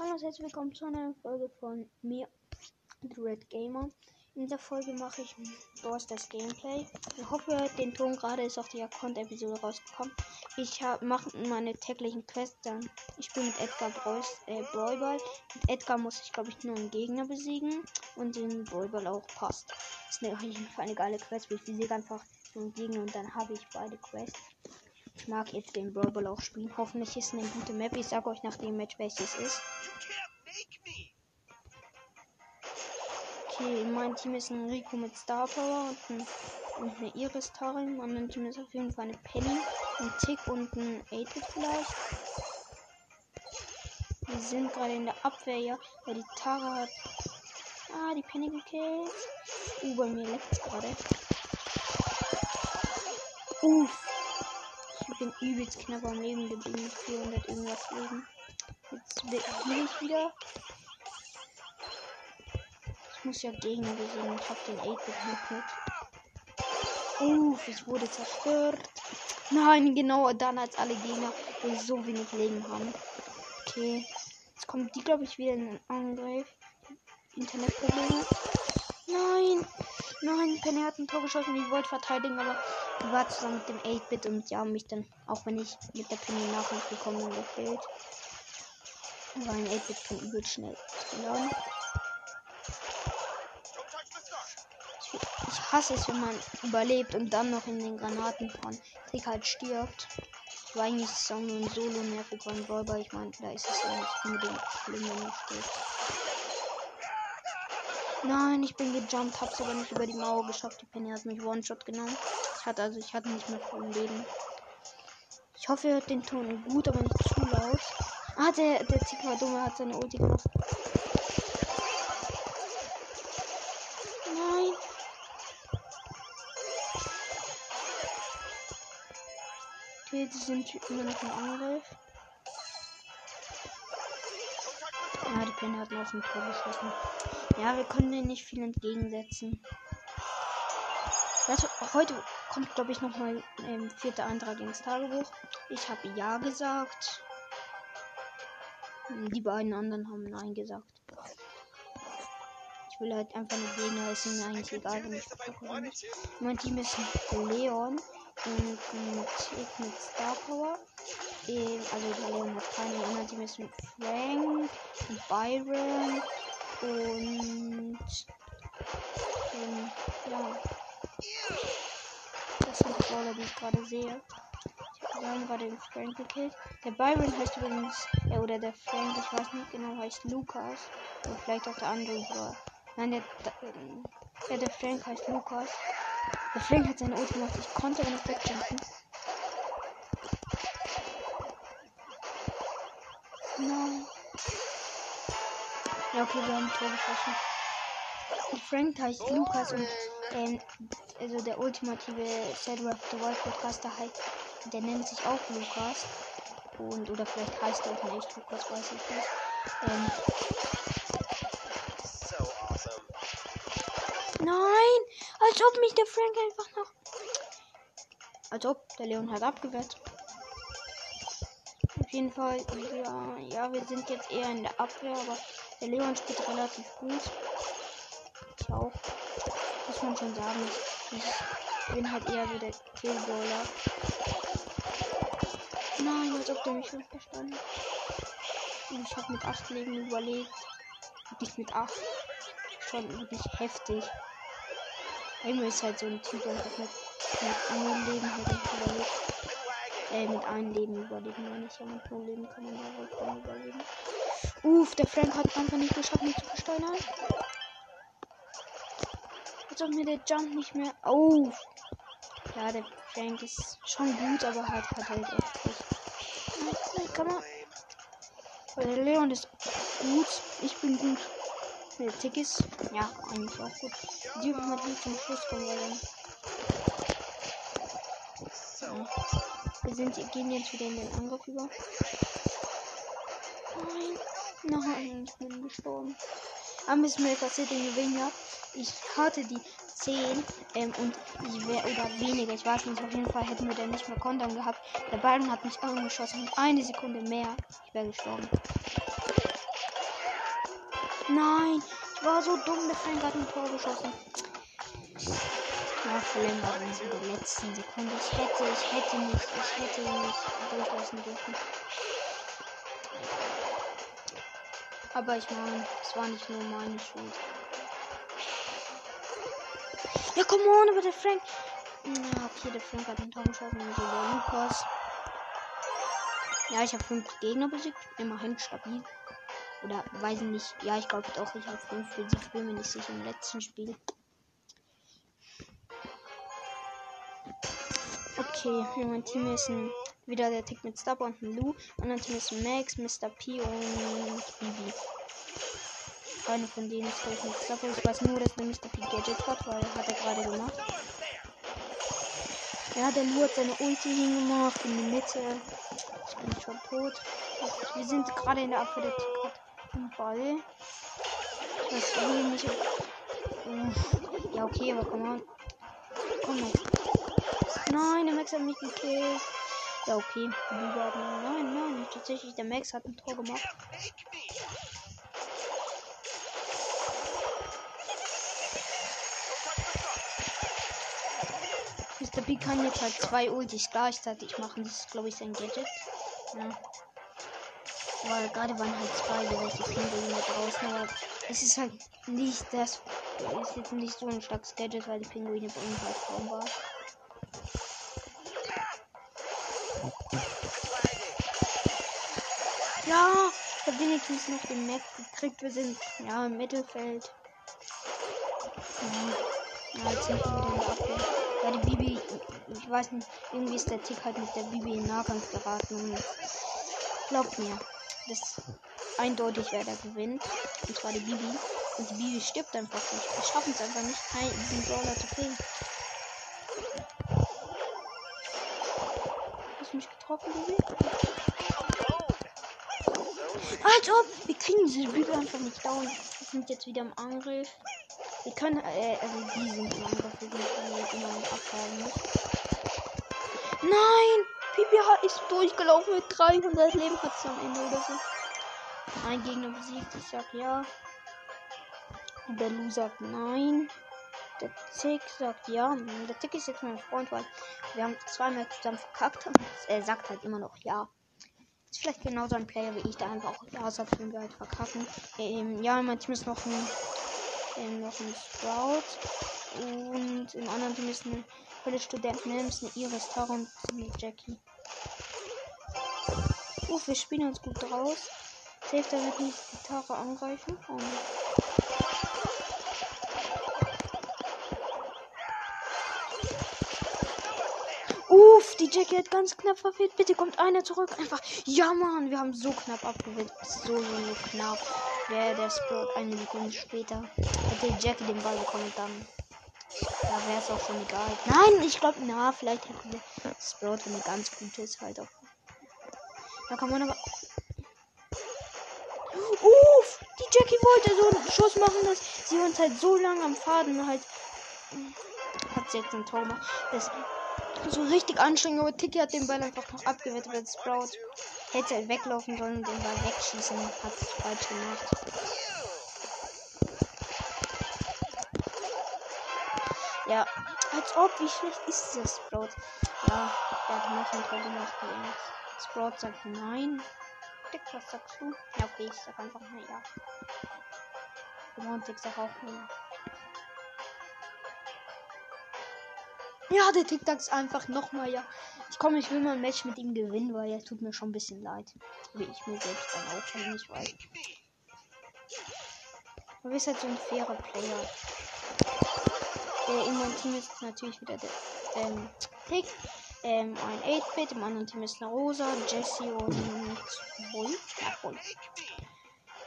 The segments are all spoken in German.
Hallo und herzlich willkommen zu einer Folge von mir, The Red Gamer. In dieser Folge mache ich Brawl Stars Gameplay. Ich hoffe, den Ton gerade ist auf die Account-Episode rausgekommen. Ich mache meine täglichen Quests dann. Ich spiele mit Edgar Brawl, äh, Brawlball. Mit Edgar muss ich, glaube ich, nur einen Gegner besiegen und den Brawlball auch passt. Das ist auf jeden Fall eine geile Quest. Ich besiege einfach so einen Gegner und dann habe ich beide Quests. Ich mag jetzt den Brawlball auch spielen. Hoffentlich ist es eine gute Map. Ich sage euch nach dem Match, welches ist. Okay, mein Team ist ein Rico mit Star Power und, ein, und eine Iris Tarin. Mein Team ist auf jeden Fall eine Penny, ein Tick und ein 8 vielleicht. Wir sind gerade in der Abwehr, ja, weil die Tara hat. Ah, die Penny gekillt. Uh, bei mir leckt gerade. Uff. Ich bin übelst knapp am Leben geblieben. 400 irgendwas Leben. Jetzt will ich wieder. Ich muss ja Gegner besiegen. Ich hab den 8-Bit noch mit. Uff, ich wurde zerstört. Nein, genau dann als alle Gegner, die so wenig Leben haben. Okay. Jetzt kommt die, glaube ich, wieder in den Angriff. Internetprobleme. Nein! Nein, Penny hat ein Tor geschossen. Ich wollte verteidigen, aber ich war zusammen mit dem 8-Bit und die haben mich dann, auch wenn ich mit der Penny Nachricht gekommen bin, gefehlt. Weil ein 8-Bit kann übel schnell laden. Ich hasse wenn man überlebt und dann noch in den Granaten von Tick halt stirbt. Ich war eigentlich so ein Solo nervig beim Brawler. Ich meine, da ist es ja nicht unbedingt schlimm, wenn du stirbst. Nein, ich bin gejumpt, hab's aber nicht über die Mauer geschafft. Die Penny hat mich One-Shot genommen. Ich hatte also, ich hatte nicht mehr voll Leben. Ich hoffe, ihr hört den Ton gut, aber nicht zu laut. Ah, der, der Tick war dumm, er hat seine Ulti gemacht. Okay, die sind immer noch im Angriff. Ja, die Penny hat noch ein Tor geschossen. Ja, wir können denen nicht viel entgegensetzen. Also, heute kommt, glaube ich, nochmal ähm, vierter Antrag ins Tagebuch. Ich habe Ja gesagt. Die beiden anderen haben Nein gesagt. Ich will halt einfach eine Gegner, ist mir eigentlich egal, wenn ich. Mein Team ist Leon und ein Tick mit Star Power. Also der Leon hat keine anderen Team ist mit Frank, und Byron und ähm, ja. Das sind die Brawler, die ich gerade sehe. Wir haben gerade den Frank gekillt. Der Byron heißt übrigens, ja, oder der Frank, ich weiß nicht genau, heißt Lukas. Oder vielleicht auch der andere Brawler. Nein, der, der, der Frank heißt Lukas. Der Frank hat seine Ulti gemacht. Ich konnte aber nicht wegjumpen. Nein. Ja, okay, wir haben ein Tor geschossen. Frank heißt Lukas und ähm, also der ultimative Shadow of the Wild Podcaster heißt, der nennt sich auch Lukas. Und, oder vielleicht heißt er auch nicht Lukas, weiß ich nicht. Ähm, Nein! Als ob mich der Frank einfach noch. Als ob der Leon hat abgewehrt. Auf jeden Fall, ja, ja, wir sind jetzt eher in der Abwehr, aber der Leon spielt relativ gut. Ich auch. Muss man schon sagen. Ich bin halt eher so der Killballer. Nein, als ob der mich schon verstanden. Und ich habe mit 8 Leben überlegt. Nicht mit 8. Schon wirklich heftig. Emo ist halt so ein Typ, der mit, mit einem Leben halt nicht überlebt. Äh, mit einem Leben überleben, wenn ich ja mit null Leben kann man da vollkommen überleben. Uff, der Frank hat einfach nicht geschafft, mich zu versteuern. Als ob mir der Jump nicht mehr. Oh! Ja, der Frank ist schon gut, aber halt hat halt echt nicht. Nein, kann. Aber der Leon ist gut. Ich bin gut. Der Tick ist. Ja, eigentlich auch gut. Die mal nicht zum Schluss kommen, dann. Ja. Wir sind, gehen jetzt wieder in den Angriff über. Nein. Nein, ich bin gestorben. Aber ist mir passiert in Gewinner. Ich hatte die 10 ähm, und ich wäre oder weniger, ich weiß nicht, auf jeden Fall hätten wir dann nicht mehr Kontern gehabt. Der Ball hat mich angeschossen und eine Sekunde mehr. Ich wäre gestorben. Nein, ich war so dumm, der Frank hat ein Tor geschossen. Ja, Verlängerung in der letzten Sekunde. Ich hätte, ich hätte nicht, ich hätte nicht durchlassen dürfen. Aber ich meine, es war nicht nur meine Schuld. Ja, come on, aber der Frank. Ja, okay, der Frank hat den Tor geschossen und so der Lukas. Ja, ich habe fünf Gegner besiegt. Immerhin stabil. Oder weiß ich nicht. Ja, ich glaube doch, ich habe fünf besiegt. Ich bin mir nicht sicher im letzten Spiel. Okay, mein Team ist ein, wieder der Tick mit Star und ein Lou. Und dann Team ist Max, Mr. P und Bibi. Keine von denen ist vielleicht mit Star Ich weiß nur, dass der Mr. P Gadget hat, weil hat er gerade gemacht. Ja, der Lou hat seine Ulti hingemacht in die Mitte. Ich bin schon tot. Wir sind gerade in der Abwehr einen Ball. Ich weiß nicht. Ja, okay, aber komm mal. Komm Max. Nein, der Max hat mich gekillt. Ja, okay. Nein, nein, tatsächlich, der Max hat ein Tor gemacht. Mr. P kann jetzt halt zwei Ultis gleichzeitig machen. Das ist, glaube ich, sein Gadget. Ja. Weil gerade waren halt zwei gewesen, die Pinguine draußen, aber es ist halt nicht das. Ist jetzt nicht so ein starkes Gadget, weil die Pinguine bei ihm halt kaum waren. Ja, ich habe wenigstens noch den Map gekriegt. Wir sind ja im Mittelfeld. Ja, ja jetzt sind wir wieder in der Abwehr. Ja, die Bibi, ich weiß nicht, irgendwie ist der Tick halt mit der Bibi in Nahkampf geraten. Und glaubt mir, das eindeutig, wer da gewinnt. Und zwar die Bibi. Und die Bibi stirbt einfach nicht. Wir schaffen es einfach nicht, diesen Brawler zu killen. Hast du mich getroffen, Bibi? Als ob! Wir kriegen diese Bügel einfach nicht down. Wir sind jetzt wieder im Angriff. Wir können, äh, also die sind im Angriff. Wir sind immer im Abfallen. Nein! PPH ist durchgelaufen mit 300 Leben hat es am Ende oder so. Ein Gegner besiegt. Ich sag ja. Und der Lu sagt nein. Der Tick sagt ja. Der Tick ist jetzt mein Freund, weil wir haben zweimal zusammen verkackt. Er sagt halt immer noch ja. Ist vielleicht genauso ein Player wie ich, der einfach auch ja sagt, wenn wir halt verkacken. Ähm, ja, Team ist noch ein, ähm, noch ein Sprout. Und im anderen Team ist eine Viele Studenten nennen es eine Iris, Tara und eine Jackie. Uff, wir spielen uns gut raus. Safe, da wird nicht die Tara angreifen. Oh, nee. Uff, die Jackie hat ganz knapp verfehlt. Bitte kommt einer zurück. Einfach. Ja, Mann, wir haben so knapp abgewählt. So, so, so knapp. Der, der Sprout eine Sekunde später. Hat die Jackie den Ball bekommen dann. Da wäre es auch schon egal. Nein, ich glaube, na, vielleicht hätten wir Sprout, wenn er ganz gut ist, halt auch. Da kann man aber. Uff, die Jackie wollte so einen Schuss machen, dass sie uns halt so lange am Faden halt. Hat sie jetzt ein Tor gemacht. Das so richtig anstrengend, aber Tiki hat den Ball einfach noch abgewehrt, weil Sprout hätte weglaufen sollen und den Ball wegschießen. Hat es falsch gemacht. Ja, als ob, wie schlecht ist das, Sprout? Ja, der hat noch ein Tor gemacht. Sprout sagt nein. Dick, was sagst du? Ja, okay, ich sag einfach mal ja. Und ich sag auch nein. Ja, der TikTok ist einfach nochmal ja. Ich komme, ich will mal ein Match mit ihm gewinnen, weil er tut mir schon ein bisschen leid. Wie ich mir selbst dann auch schon nicht weiß. Du bist halt so ein fairer Player. Der in meinem Team ist natürlich wieder der ähm, Tick. Ähm, ein 8-Bit, im anderen Team ist eine Rosa, Jessie und Bull. Ja, Bull.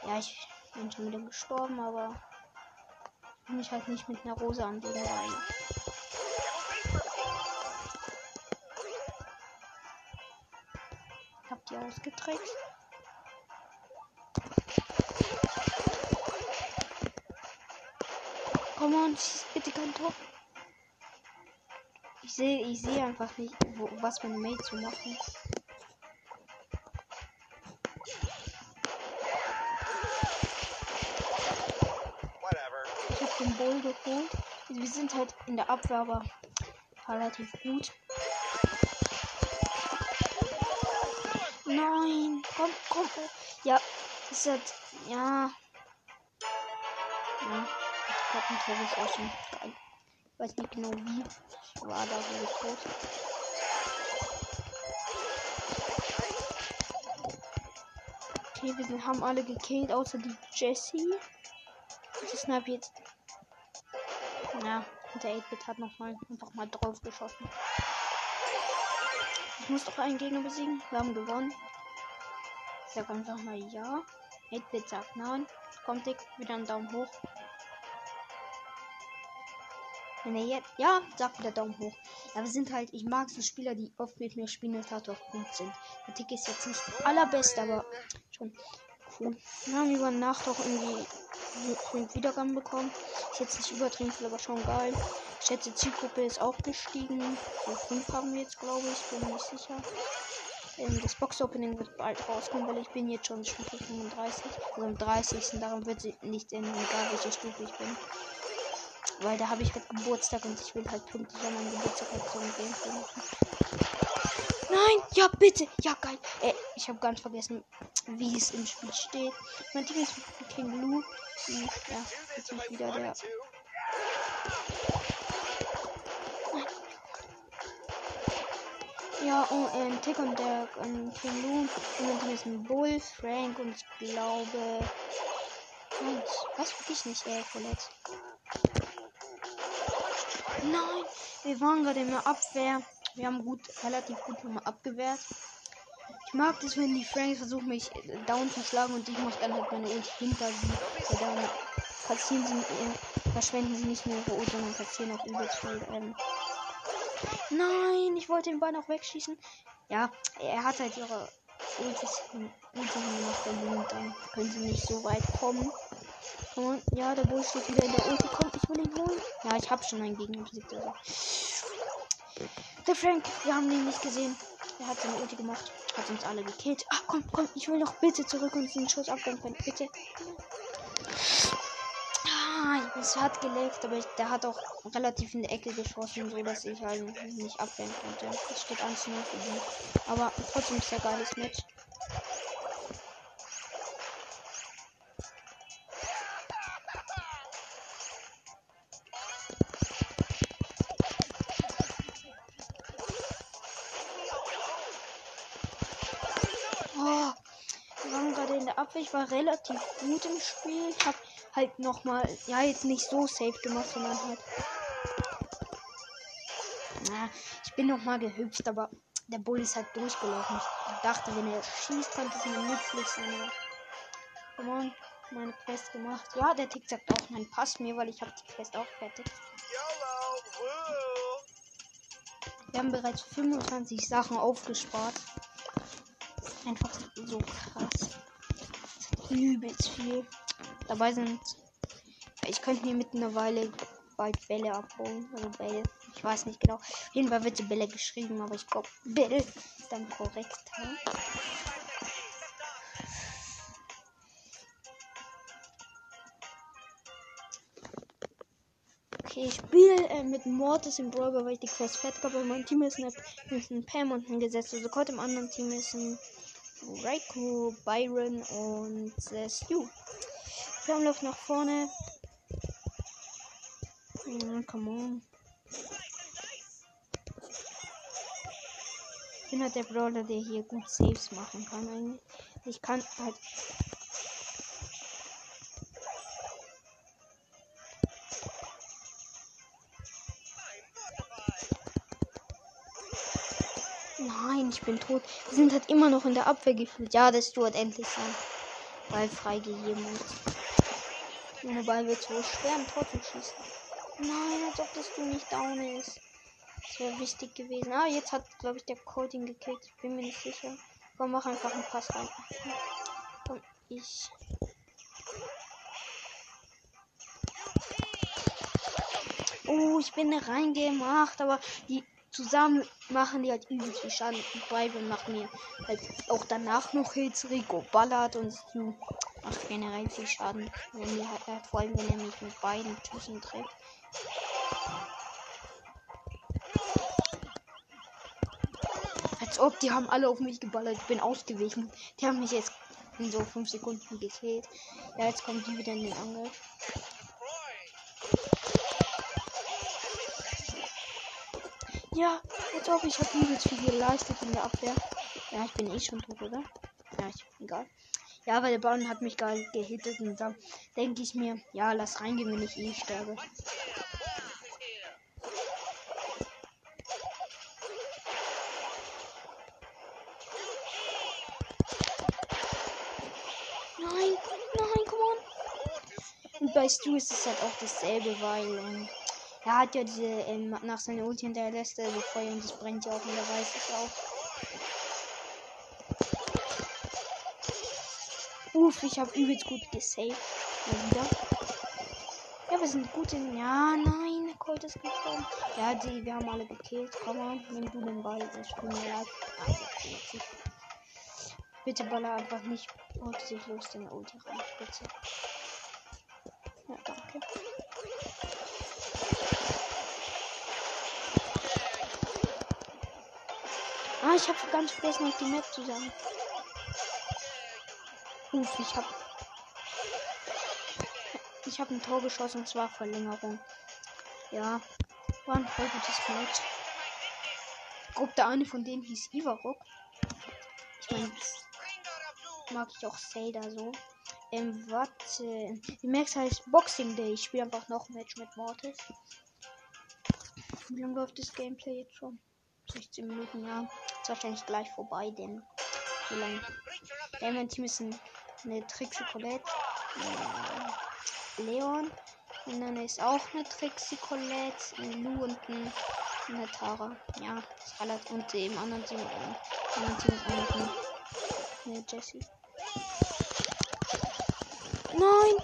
Ja, ich bin schon wieder gestorben, aber bin ich halt nicht mit einer Rosa an den Reihe. Habt ihr ausgetrickst? Komm on, schieß bitte kein Tor. Ich sehe ich sehe einfach nicht, wo, was meine Mates so machen. habe den Bull geholt. Wir sind halt in der Abwehr aber relativ gut. Nein, komm, komm. Ja, ist halt, ja. Ja, ich glaube, ein Tor ist geil. Ich weiß nicht genau wie. Ich war da so tot. Okay, wir haben alle gekillt, außer die Jessie. Das Snap jetzt. Ja, der 8-Bit hat nochmal einfach mal drauf geschossen. Ich muss doch einen Gegner besiegen. Wir haben gewonnen. Ich sag einfach mal ja. 8-Bit sagt nein. Kommt dick, wieder einen Daumen hoch. Wenn er jetzt. Ja, sagt wieder Daumen hoch. Ja, wir sind halt. Ich mag so Spieler, die oft mit mir spielen und halt auch gut sind. Der Tick ist jetzt nicht allerbest, aber schon cool. Wir haben über Nacht auch irgendwie fünf Wiedergaben bekommen. Ist jetzt nicht übertrieben aber schon geil. Ich schätze, Zielgruppe ist auch gestiegen. So fünf haben wir jetzt, glaube ich. Bin mir nicht sicher. Ähm, das Box-Opening wird bald rauskommen, weil ich bin jetzt schon Stufe 35. Also am 30. Darum wird sie nicht in egal welche Stufe ich bin. Weil da habe ich halt Geburtstag und ich will halt pünktlich an meinem Geburtstag halt so ein Gameplay machen. Nein, ja bitte, ja geil. Äh, ich habe ganz vergessen, wie es im Spiel steht. Mein Team ist King. Hm, ja, jetzt ist wieder der. Ja, und ähm, Tick und der ähm, King Lou. Und mein Team ist ein Bull, Frank und ich glaube. Nein, was wirklich nicht, äh, Colette. Nein, wir waren gerade in der Abwehr. Wir haben gut, relativ gut nochmal abgewehrt. Ich mag das, wenn die Franks versuchen, mich down zu schlagen und ich mache dann halt meine Ult hinter sie. Ja, dann passieren sie, äh, verschwenden sie nicht nur ihre Ult, sondern passieren auch übelst viel. Ähm. Nein, ich wollte den Ball noch wegschießen. Ja, er hat halt ihre Ultis, Ultis noch verloren. Dann können sie nicht so weit kommen. Und ja, der Bull steht wieder in der Ulti. Komm, ich will ihn holen. Ja, ich habe schon einen Gegner besiegt. Also. Der Frank, wir haben ihn nicht gesehen. Er hat seine Ulti gemacht. Hat uns alle gekillt. Ach komm, komm, ich will noch bitte zurück und den Schuss können. Bitte. Ah, es hat geleckt, aber ich, der hat auch relativ in die Ecke geschossen, so dass ich halt nicht abwehren konnte. Es steht 1 0 für ihn. Aber trotzdem ist er geiles Match. Ich war relativ gut im Spiel. Ich habe halt nochmal, ja, jetzt nicht so safe gemacht, sondern halt. Na, ich bin nochmal gehüpft, aber der Bull ist halt durchgelaufen. Ich dachte, wenn er schießt, könnte es mir nützlich sein. Come on, meine Quest gemacht. Ja, der Tick sagt auch, nein, passt mir, weil ich habe die Quest auch fertig. Wir haben bereits 25 Sachen aufgespart. Einfach so krass übelst viel. Dabei sind. Ich könnte mir mittlerweile bald Bälle abholen. Also Bälle. Ich weiß nicht genau. Auf jeden Fall wird die Bälle geschrieben, aber ich glaube, Bälle ist dann korrekt. Ne? Okay, ich spiele äh, mit Mortis im Brawler, weil ich die Quest fett habe. Mein Team ist, eine, ist ein Pam und ein gesetzter Sokot. Im anderen Team ist ein Raikou, Byron und äh, Stu. Fernlauf nach vorne. Ja, come on. Ich bin halt der Brawler, der hier gut Saves machen kann. Eigentlich. Ich kann halt ich bin tot. Wir sind halt immer noch in der Abwehr gefühlt. Ja, das wird endlich sein. Ball freigegeben und. Ball wird so schwer im Tor zu schießen. Nein, als ob das du nicht down ist. Das wäre wichtig gewesen. Ah, jetzt hat, glaube ich, der Coding gekickt. Ich bin mir nicht sicher. Komm, mach einfach einen Pass rein. Komm, ich. Oh, ich bin reingemacht, aber die zusammen machen die halt übelst viel Schaden. Und Byron macht mir halt auch danach noch Hits. Rico ballert und Stu Macht generell viel Schaden. Wenn er, äh, vor allem, wenn er mich mit beiden Schüssen trifft. Als ob die haben alle auf mich geballert. Ich bin ausgewichen. Die haben mich jetzt in so 5 Sekunden gekillt. Ja, jetzt kommt die wieder in den Angriff. Ja, als ob ich habe übelst viel geleistet in der Abwehr. Ja, ich bin eh schon tot, oder? Ja, ich, egal. Ja, weil der Baum hat mich geil gehittet und dann denke ich mir, ja, lass reingehen, wenn ich eh sterbe. Nein, nein, komm on. Und bei Stu ist es halt auch dasselbe, weil ähm, er hat ja diese, ähm, nach seiner Ulti hinterlässt er das Feuer und das brennt ja auch und er weiß es auch. Uff, ich habe übelst gut gesaved. Mal. Ja, wir sind gut in. Ja, nein, der Colt ist gekommen. Ja, die, wir haben alle gekillt. Komm mal, nimm du den Ball. Das tut mir leid. Sich. Bitte baller einfach nicht rücksichtslos den Ulti rein. Bitte. Ah, ich habe ganz vergessen, auf die Map zu sagen. Uff, ich habe ich habe ein Tor geschossen und zwar Verlängerung. Ja, war ein voll gutes Match. Glaube, der eine von denen hieß Ivarok. Ich meine, mag ich auch Zelda so. Ähm, warte. Die Max heißt Boxing Day. Ich spiele einfach noch ein Match mit Mortis. Wie lange läuft das Gameplay jetzt schon? 16 Minuten, ja. Ist wahrscheinlich gleich vorbei, denn so lange. Ja, mein Team ist ein, eine Trixie Colette, äh, Leon. Und dann ist auch eine Trixie Colette, ein Lu und ein, eine Tara. Ja, ist relativ. Und im anderen Team, äh, anderen Team ist auch eine Jessie. Nein!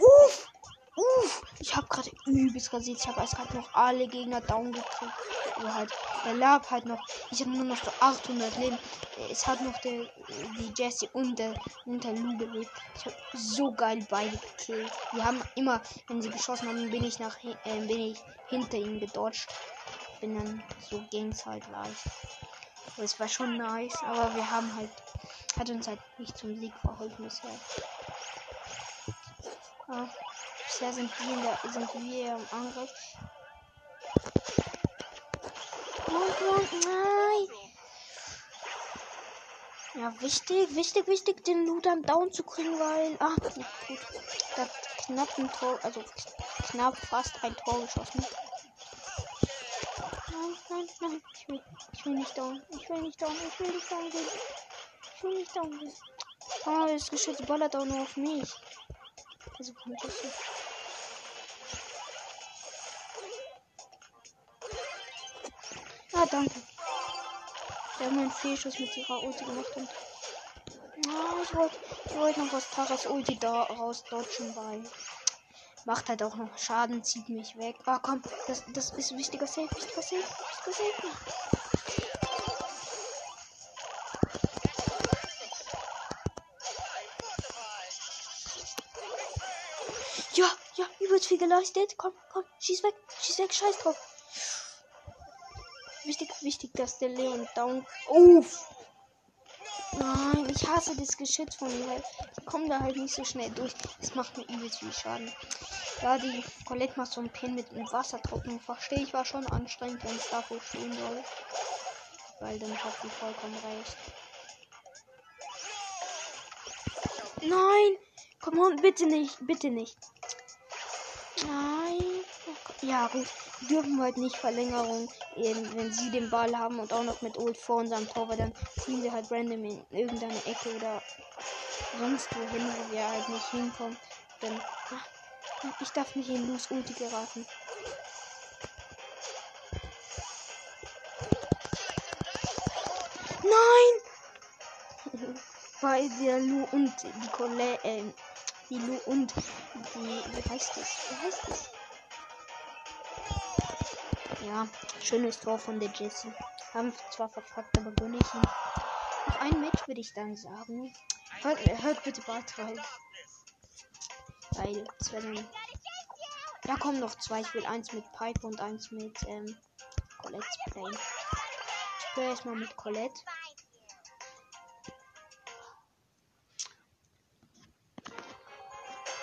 Uff! Uff! Ich habe gerade übelst rasiert. Ich habe erst gerade noch alle Gegner down gekriegt. Also halt, der lag halt noch. Ich habe nur noch so 800 Leben. Es hat noch der, die Jessie und der, und der Lu gelebt. Ich habe so geil beide gekillt. Die haben immer, wenn sie geschossen haben, bin ich nach, äh, bin ich hinter ihnen gedodged. Bin dann so ging's halt leicht. Das war schon nice, aber wir haben halt, hat uns halt nicht zum Sieg verholfen bisher. Ja, bisher sind wir, der, sind wir im Angriff. Nein. Ja, wichtig, wichtig, wichtig, den dann down zu kriegen, weil. Ah, gut. Da knapp ein Tor, also knapp fast ein Tor geschossen. Nein, nein, nein. Ich will, ich will nicht down. Ich will nicht down. Ich will nicht down gehen. Ich will nicht down gehen. Ah, das Geschütz ballert auch nur auf mich. Also kommt das so. Danke. Der hat meinen Fehlschuss mit ihrer Ulti gemacht und. Ah, ich wollte ich wollt noch aus Taras Ulti da raus dodgen, weil. Macht halt auch noch Schaden, zieht mich weg. Ah, komm, das, das ist wichtiger Safe, wichtiger Safe, wichtiger Safe. Ja, ja, übelst viel geleistet. Komm, komm, schieß weg, schieß weg, scheiß drauf. Wichtig, wichtig, dass der Leon down. Uff! Nein, ich hasse das Geschütz von ihm, weil ich komme da halt nicht so schnell durch. Das macht mir übelst viel Schaden. Ja, die Colette macht so einen Pin mit einem Wassertropfen. Verstehe ich, war schon anstrengend, wenn es davor stehen soll. Weil dann hat sie vollkommen recht. Nein! Komm on, bitte nicht, bitte nicht. Nein. Ja, gut. Wir dürfen heute nicht Verlängerung, wenn sie den Ball haben und auch noch mit Ult vor unserem Tor, weil dann ziehen sie halt random in irgendeine Ecke oder sonst wohin, wo wir halt nicht hinkommen. Dann, ach, ich darf nicht in Lus Ulti geraten. Nein! weil der Lu und die Colette, äh, die Lu und die, wie heißt das? Wie heißt das? Ja, schönes Tor von der Jessie. Haben zwar verkackt, aber gönne ich ihn. Noch ein Match würde ich dann sagen. Hört, hört bitte bald rein. Weil es werden. Da kommen noch zwei. Ich will eins mit Pipe und eins mit ähm, Colette playen. Ich spiele erstmal mit Colette.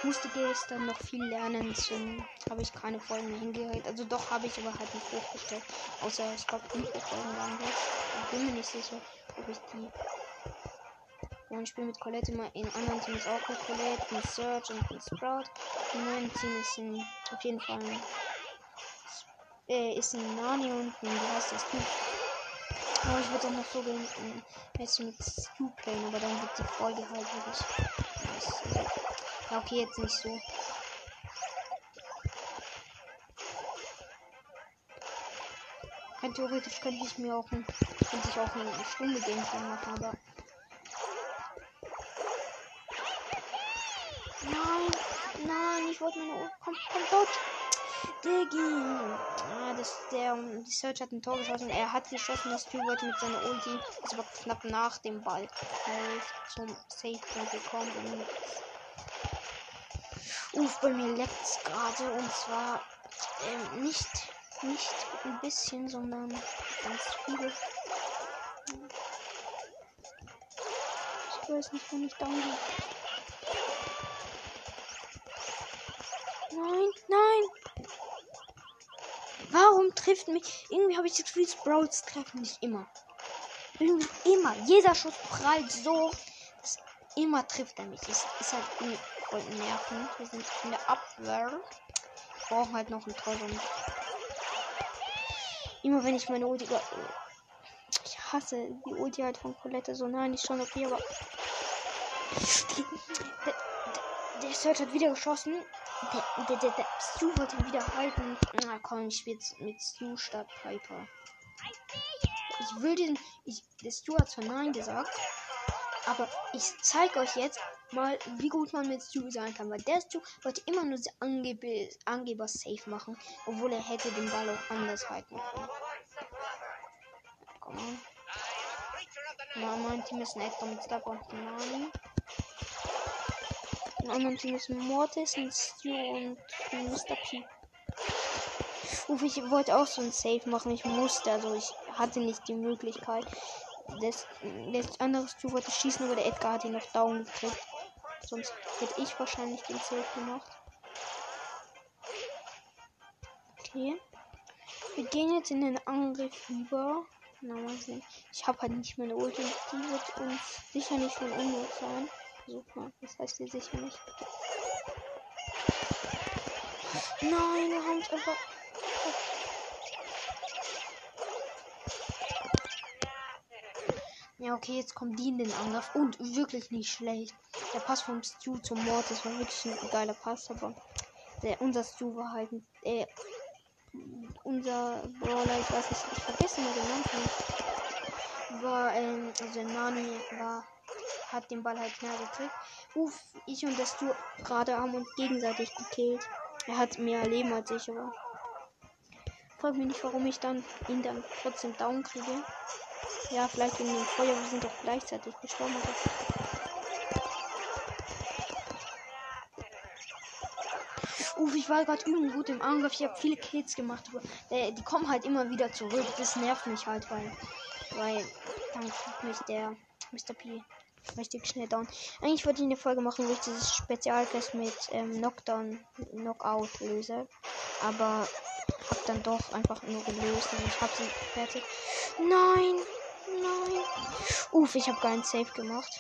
Musste gestern noch viel lernen. Zum habe ich keine Folgen mehr hingehört. Also doch habe ich aber halt nicht hochgestellt. Außer es gab fünf Folgen waren das. Ich bin mir nicht sicher, ob ich die. Ja, ich spiele mit Colette immer in anderen Teams auch mit Colette, mit Search und mit Sprout. In meinem Team ist ein, auf jeden Fall ein, äh, ist ein Nani und ein, wie heißt das Typ? Aber ich würde auch noch so gehen, jetzt mit Stu playen, aber dann wird die Folge halt wirklich. Ja, okay, jetzt nicht so. Rein theoretisch könnte ich mir auch, ein, könnte ich auch eine Stunde Gameplay machen, aber. Nein, nein, ich wollte meine. Komm, komm, dort. Diggi. Ah, das, der, die Search hat ein Tor geschossen. Er hat geschossen, das Typ wollte mit seiner Ulti. Ist aber knapp nach dem Ball halt zum Safe gekommen. Uff, bei mir leckt gerade und zwar ähm, nicht, nicht ein bisschen, sondern ganz viel. Ich weiß nicht, wenn ich down gehe. Nein, nein! Warum trifft mich? Irgendwie habe ich das Gefühl, Sprouts treffen nicht immer. Irgendwie immer. Jeder Schuss prallt so, dass immer trifft er mich. Es ist halt voll nerven. Wir sind in der Abwehr. Wir brauchen halt noch einen Tor. Immer wenn ich meine Ulti. Ich hasse die Ulti halt von Colette so. Nein, nicht schon okay, aber. der, der Search hat wieder geschossen. Der, der, der, der Stu wollte ihn wieder halten. Na komm, ich spiele mit Stu statt Piper. Ich will den. Ich, der Stu hat zwar Nein gesagt. Aber ich zeige euch jetzt, mal, wie gut man mit Stu sein kann. Weil der Stu wollte immer nur Angebe Angeber safe machen, obwohl er hätte den Ball auch anders halten können. Komm on. Ja, mein Team ist ein Edgar mit Stab und Nani. In anderen Team ist Mortis, ein Stu und Mr. P. Uff, ich wollte auch so ein Safe machen. Ich musste, also ich hatte nicht die Möglichkeit. Das, das andere Stu wollte schießen, aber der Edgar hat ihn noch down gekriegt. Sonst hätte ich wahrscheinlich den Safe gemacht. Okay. Wir gehen jetzt in den Angriff über. Na, mal sehen. Ich habe halt nicht meine Ulti. Die wird uns sicher nicht von Unmut sein. Versuch mal. Das heißt hier sicher nicht. Nein, wir haben es einfach. Ja, okay, jetzt kommt die in den Angriff. Und wirklich nicht schlecht. Der Pass vom Stu zum Mord, das war wirklich ein geiler Pass, aber der, unser Stu war halt äh, unser Brawler, ich weiß nicht, ich vergesse mal den Namen, war, ähm, also Nani war, hat den Ball halt schnell gekriegt. Uff, ich und der Stu gerade haben uns gegenseitig gekillt. Er hat mehr Leben als ich, aber frag mich nicht, warum ich dann ihn dann trotzdem down kriege. Ja, vielleicht wegen dem Feuer, wir sind doch gleichzeitig gestorben. Aber Uff, ich war gerade übel gut im Angriff. Ich habe viele Kills gemacht, äh, die kommen halt immer wieder zurück. Das nervt mich halt, weil, weil dann kriegt mich der Mr. P richtig schnell down. Eigentlich wollte ich eine Folge machen, wo ich dieses Spezialquest mit ähm, Knockdown, Knockout löse. Aber hab dann doch einfach nur gelöst und ich hab sie fertig. Nein! Nein! Uff, ich habe keinen Safe gemacht.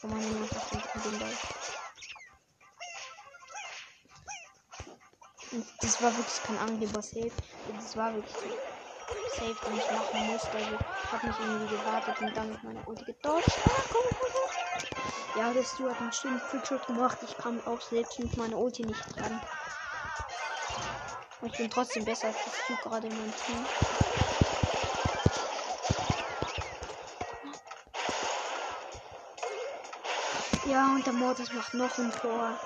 Wo man einfach den Ball. Das war wirklich kein Angeber Safe. Das war wirklich Safe, den ich machen musste. Also ich habe nicht irgendwie gewartet und dann mit meiner Ulti gedodged. Ja, der Stu hat einen schönen Quickshot gemacht. Ich kam auch selbst mit meiner Ulti nicht dran. Und ich bin trotzdem besser als Stu gerade in meinem Team. Ja, und der Mortis macht noch ein Tor.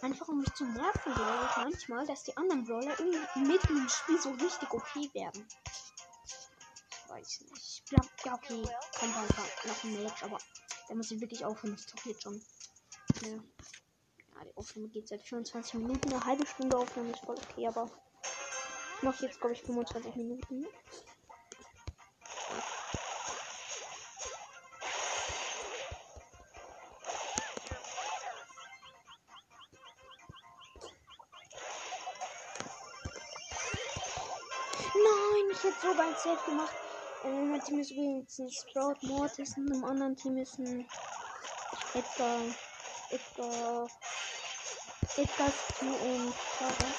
Einfach um mich zu nerven, glaube ich manchmal, dass die anderen Brawler mitten im Spiel so richtig okay werden. Ich weiß nicht. Ich glaube, ja, okay. Kommt einfach noch ein Match, aber da muss ich wirklich aufhören. Zocke jetzt schon. Ja. Ja, die Aufnahme geht seit 24 Minuten. Eine halbe Stunde Aufnahme ist voll okay, aber ich mache jetzt, glaube ich, 25 Minuten. Ich hätte so beim Safe gemacht. In meinem Team ist übrigens ein Sprout Mortis, in einem anderen Team ist ein Edgar, Edgar, Edgar Stu und Clara.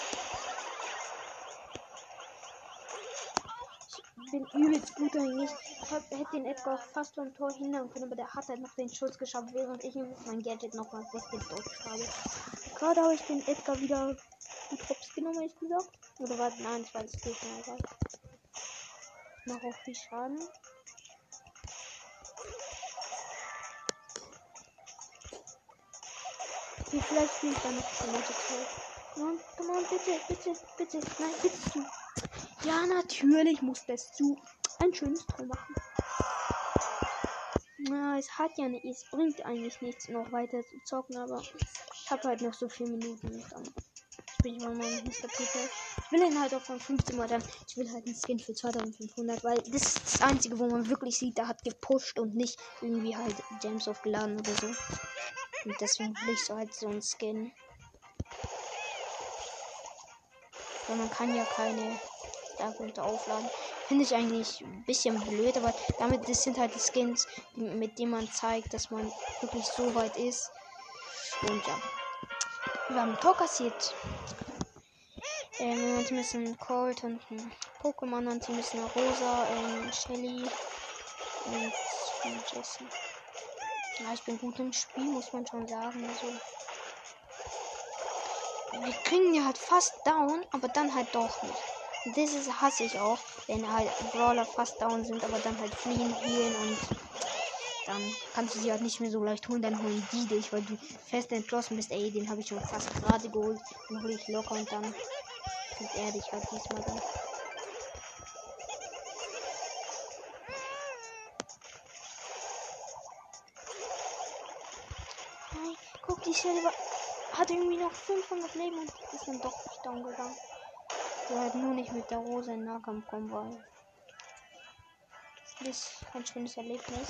Ich bin übelst gut eigentlich. Ich hab, hätte den Edgar auch fast beim Tor hindern können, aber der hat halt noch den Schutz geschafft, während ich ihm mein Gadget noch mal weggedodgt habe. Gerade habe ich den Edgar wieder gut hops genommen, ehrlich gesagt. Oder war nein, es war das Gegner, egal. Mach auch viel Schaden. Okay, vielleicht spiele ich dann noch Tomato Nein, come on, bitte, bitte, bitte. Nein, bitte zu. Ja, natürlich muss das zu. Ein schönes Tor machen. Na, es hat ja nicht, es bringt eigentlich nichts, noch weiter zu zocken, aber ich habe halt noch so viele Minuten. Dann spiele ich mal Mr. People. Ich will ihn halt auch von 15 Mal dann. Ich will halt einen Skin für 2500, weil das ist das einzige, wo man wirklich sieht, der hat gepusht und nicht irgendwie halt Gems aufgeladen oder so. Und deswegen will ich so halt so einen Skin. Weil man kann ja keine darunter aufladen. Finde ich eigentlich ein bisschen blöd, aber damit das sind halt die Skins, die, mit denen man zeigt, dass man wirklich so weit ist. Und ja. Wir haben ein Tor kassiert. Ähm, ist ein Colt und ein Pokémon, Team ist eine Rosa, ein Shelly und ein Jesse. Ja, ich bin gut im Spiel, muss man schon sagen. Also, wir kriegen die halt fast down, aber dann halt doch nicht. Und das ist, hasse ich auch, wenn halt Brawler fast down sind, aber dann halt fliehen, healen und dann kannst du sie halt nicht mehr so leicht holen. Dann holen die dich, weil du fest entschlossen bist, ey, den habe ich schon fast gerade geholt. Dann hole ich locker und dann kriegt er dich halt diesmal dann. Nein, guck, die Stelle hat irgendwie noch 500 Leben und ist dann doch nicht down gegangen. Der hat nur nicht mit der Rose in Nahkampf kommen wollen. Das ist ein schönes Erlebnis.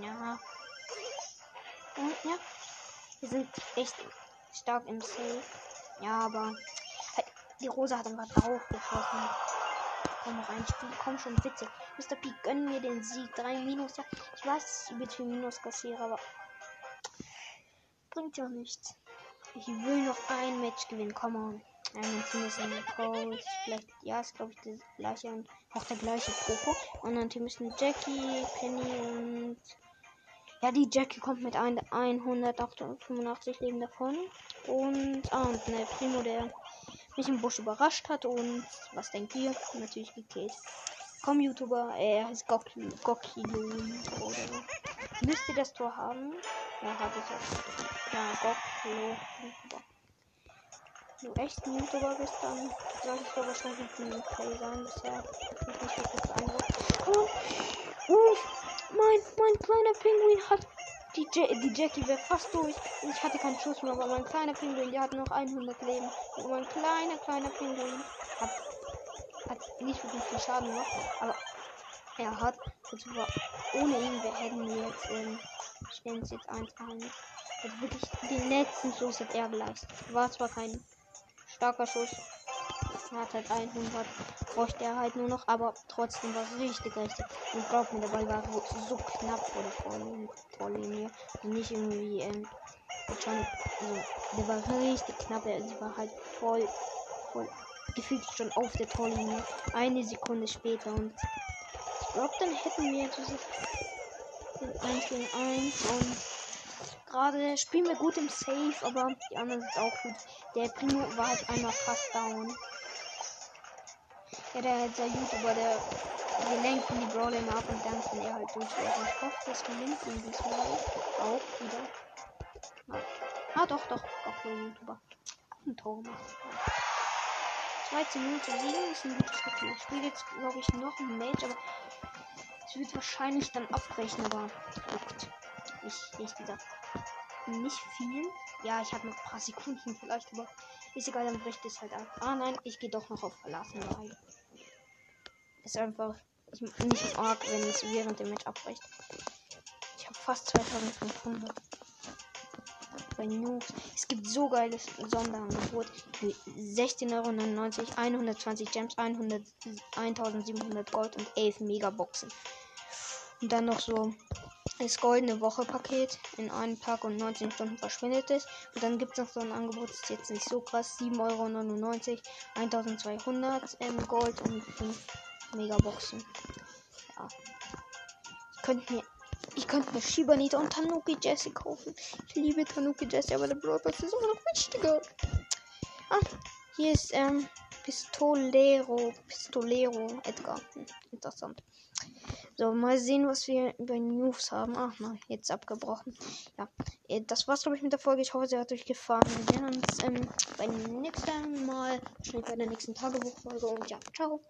Ja. Und ja. Wir sind echt stark im Safe. Ja, aber halt, die Rose hat einfach drauf geschossen. Komm noch ein Spiel. Komm schon, bitte. Mr. P, gönn mir den Sieg. Drei Minus. Ja, ich weiß, dass ich viel Minus kassiere, aber bringt ja nichts. Ich will noch ein Match gewinnen. Come on. Ein Team ist ein Coach. Vielleicht, ja, ist glaube ich das gleiche und auch der gleiche Poco. Und ein Team ist ein Jackie, Penny und. Ja, die Jackie kommt mit ein, 185 Leben davon. Und, ah, und ne, Primo, der mich im Busch überrascht hat. Und was denkt ihr? Natürlich gekillt. Komm, YouTuber, er heißt Gokki, Gokkilun oder. Müsst ihr das Tor haben? Ja, hatte ich auch. Ja, Gokkilo, YouTuber du echt ein YouTuber bist, dann solltest du wahrscheinlich ein Play sein. Bisher ich nicht wirklich. Oh, oh, mein, mein kleiner Pinguin hat die, ja die Jackie wäre fast durch. Ich hatte keinen Schuss mehr, aber mein kleiner Pinguin, der hat noch 100 Leben. Und mein kleiner, kleiner Pinguin hat, hat nicht wirklich viel Schaden gemacht, aber er hat, also ohne ihn, wir hätten jetzt, ähm, stellen es jetzt 1 ein. Also wirklich den letzten Schuss hat er geleistet. War zwar kein starker Schuss. Er hat halt 100. Bräuchte er halt nur noch, aber trotzdem war es richtig, richtig. Und glaub mir, Ball war so knapp vor der Vorlinie. Nicht irgendwie, ähm, schon, also, der war richtig knapp. Er war halt voll, voll, gefühlt schon auf der Torlinie. Eine Sekunde später und ich glaube, dann hätten wir dieses 1 gegen 1 und gerade spielen wir gut im Safe, aber die anderen sind auch gut. Der Primo war halt einmal fast down. Ja, der halt der YouTuber, der wir lenken die Brawler immer ab und dann kann er halt durchlaufen. Ich hoffe, das gelingt ihm diesmal auch wieder. Ja. Ah, doch, doch, auch der YouTuber. Ein Tor gemacht. 13 Minuten 7 ist ein gutes Gefühl. Ich spiele jetzt, glaube ich, noch ein Match, aber es wird wahrscheinlich dann abbrechen, aber juckt. Ich, ehrlich gesagt. nicht viel. Ja, ich habe noch ein paar Sekunden vielleicht, aber ist egal, dann bricht es halt ab. Ah nein, ich gehe doch noch auf Verlassen rein. Ist einfach ich, nicht arg, wenn es während dem Match abbricht. Ich habe fast 2500 bei Noobs. Es gibt so geiles Sonderangebot. 16,99 Euro, 120 Gems, 100, 1700 Gold und 11 Megaboxen. Und dann noch so das goldene Woche Paket. In einem Tag und 19 Stunden verschwindet es. Und dann gibt es noch so ein Angebot, das ist jetzt nicht so krass. 7,99 Euro, 1200 ähm, Gold und 5 Megaboxen. Ja. Ich könnte mir ich mir Shibanita und Tanuki Jessie kaufen. Ich liebe Tanuki Jessie, aber der Pass ist immer noch wichtiger. Ah, hier ist ähm, Pistolero. Pistolero Edgar. Hm, interessant. So, mal sehen, was wir bei News haben. Ach, na, jetzt abgebrochen. Ja, äh, das war's, glaube ich, mit der Folge. Ich hoffe, sie hat euch gefallen. Wir sehen uns ähm, beim nächsten Mal, wahrscheinlich bei der nächsten Tagebuchfolge. Und ja, ciao.